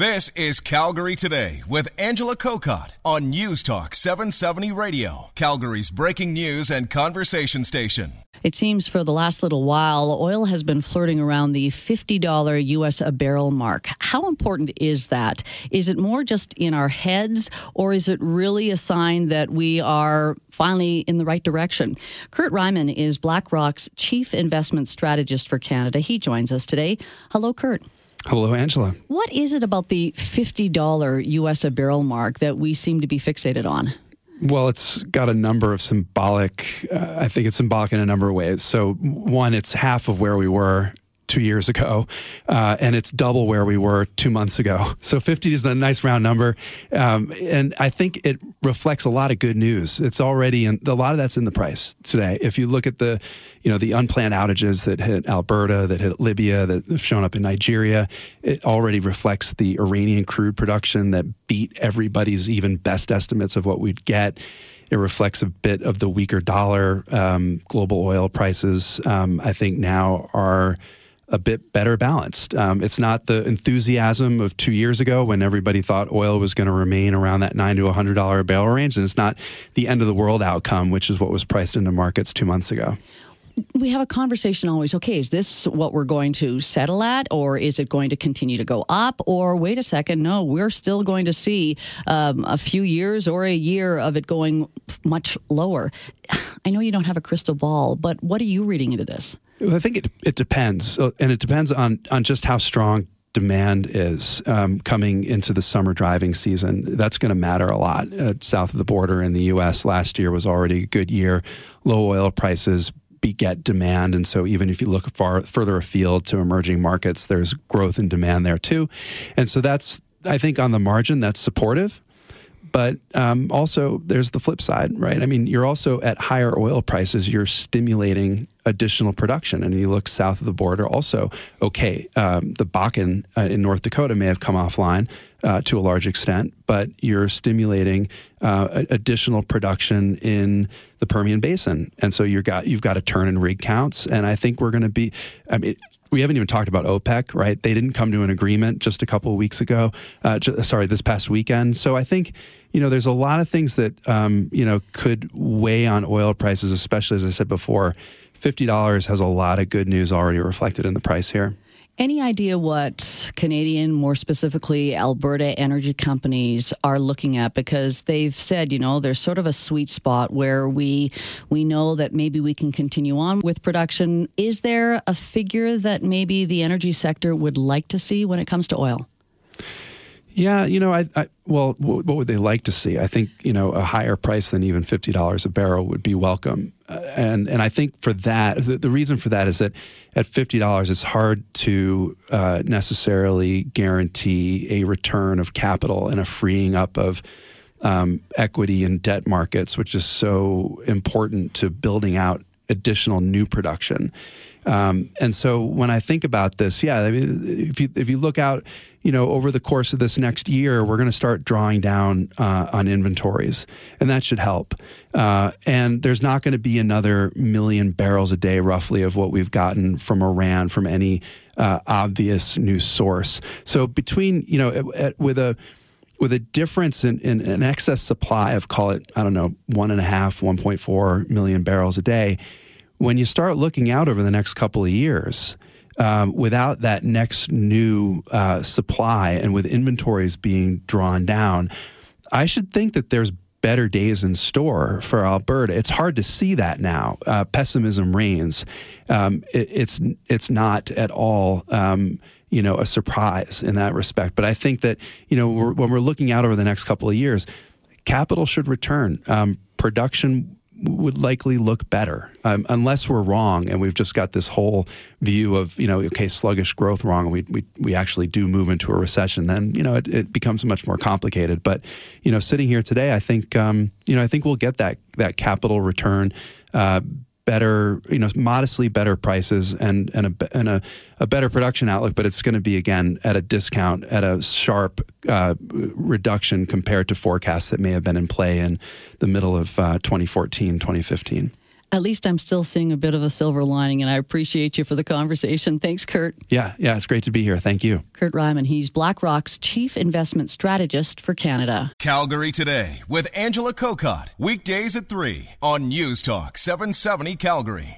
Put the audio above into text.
This is Calgary Today with Angela Kokott on News Talk 770 Radio, Calgary's breaking news and conversation station. It seems for the last little while, oil has been flirting around the $50 US a barrel mark. How important is that? Is it more just in our heads, or is it really a sign that we are finally in the right direction? Kurt Reiman is BlackRock's chief investment strategist for Canada. He joins us today. Hello, Kurt. Hello, Angela. What is it about the $50 US a barrel mark that we seem to be fixated on? Well, it's got a number of symbolic, uh, I think it's symbolic in a number of ways. So, one, it's half of where we were two years ago, uh, and it's double where we were two months ago. So 50 is a nice round number, um, and I think it reflects a lot of good news. It's already, and a lot of that's in the price today. If you look at the, you know, the unplanned outages that hit Alberta, that hit Libya, that have shown up in Nigeria, it already reflects the Iranian crude production that beat everybody's even best estimates of what we'd get. It reflects a bit of the weaker dollar. Um, global oil prices, um, I think, now are a bit better balanced. Um, it's not the enthusiasm of two years ago when everybody thought oil was going to remain around that nine to a hundred dollar barrel range, and it's not the end of the world outcome, which is what was priced into markets two months ago. We have a conversation always okay is this what we're going to settle at or is it going to continue to go up? Or wait a second no we're still going to see um, a few years or a year of it going much lower i know you don't have a crystal ball but what are you reading into this I think it it depends, and it depends on on just how strong demand is um, coming into the summer driving season. That's going to matter a lot. Uh, south of the border in the U.S. last year was already a good year. Low oil prices beget demand, and so even if you look far further afield to emerging markets, there's growth in demand there too, and so that's I think on the margin that's supportive. But um, also, there's the flip side, right? I mean, you're also at higher oil prices, you're stimulating additional production. And you look south of the border, also, okay, um, the Bakken uh, in North Dakota may have come offline uh, to a large extent, but you're stimulating uh, additional production in the Permian Basin. And so you've got, you've got to turn in rig counts. And I think we're going to be, I mean, we haven't even talked about OPEC, right? They didn't come to an agreement just a couple of weeks ago. Uh, sorry, this past weekend. So I think you know there's a lot of things that um, you know could weigh on oil prices, especially as I said before. Fifty dollars has a lot of good news already reflected in the price here. Any idea what Canadian, more specifically Alberta energy companies are looking at? Because they've said, you know, there's sort of a sweet spot where we we know that maybe we can continue on with production. Is there a figure that maybe the energy sector would like to see when it comes to oil? Yeah, you know, I, I well, what, would they like to see? I think you know a higher price than even fifty dollars a barrel would be welcome, uh, and and I think for that, the, the, reason for that is that at fifty dollars, it's hard to uh, necessarily guarantee a return of capital and a freeing up of um, equity and debt markets, which is so important to building out additional new production. Um, and so when I think about this, yeah, I mean, if you if you look out, you know, over the course of this next year, we're going to start drawing down uh, on inventories, and that should help. Uh, and there's not going to be another million barrels a day, roughly, of what we've gotten from Iran from any uh, obvious new source. So between you know, at, with a with a difference in, in, an excess supply of call it I don't know one and a half, 1.4 million barrels a day when you start looking out over the next couple of years, um, without that next new uh, supply and with inventories being drawn down, I should think that there's better days in store for Alberta. It's hard to see that now. Uh, pessimism reigns. Um, it, it's it's not at all. Um, you know, a surprise in that respect. But I think that you know, we're, when we're looking out over the next couple of years, capital should return. Um, production would likely look better um, unless we're wrong and we've just got this whole view of you know okay sluggish growth wrong and we we, we actually do move into a recession then you know it, it becomes much more complicated but you know sitting here today I think um, you know I think we'll get that that capital return uh, better, you know, modestly better prices and and a and a, a better production outlook, but it's going to be again at a discount, at a sharp uh, reduction compared to forecasts that may have been in play in the middle of uh, 2014, 2015. At least I'm still seeing a bit of a silver lining, and I appreciate you for the conversation. Thanks, Kurt. Yeah, yeah, it's great to be here. Thank you. Kurt Reiman, he's BlackRock's chief investment strategist for Canada. Calgary Today with Angela Kokott. Weekdays at 3 on News Talk 770 Calgary.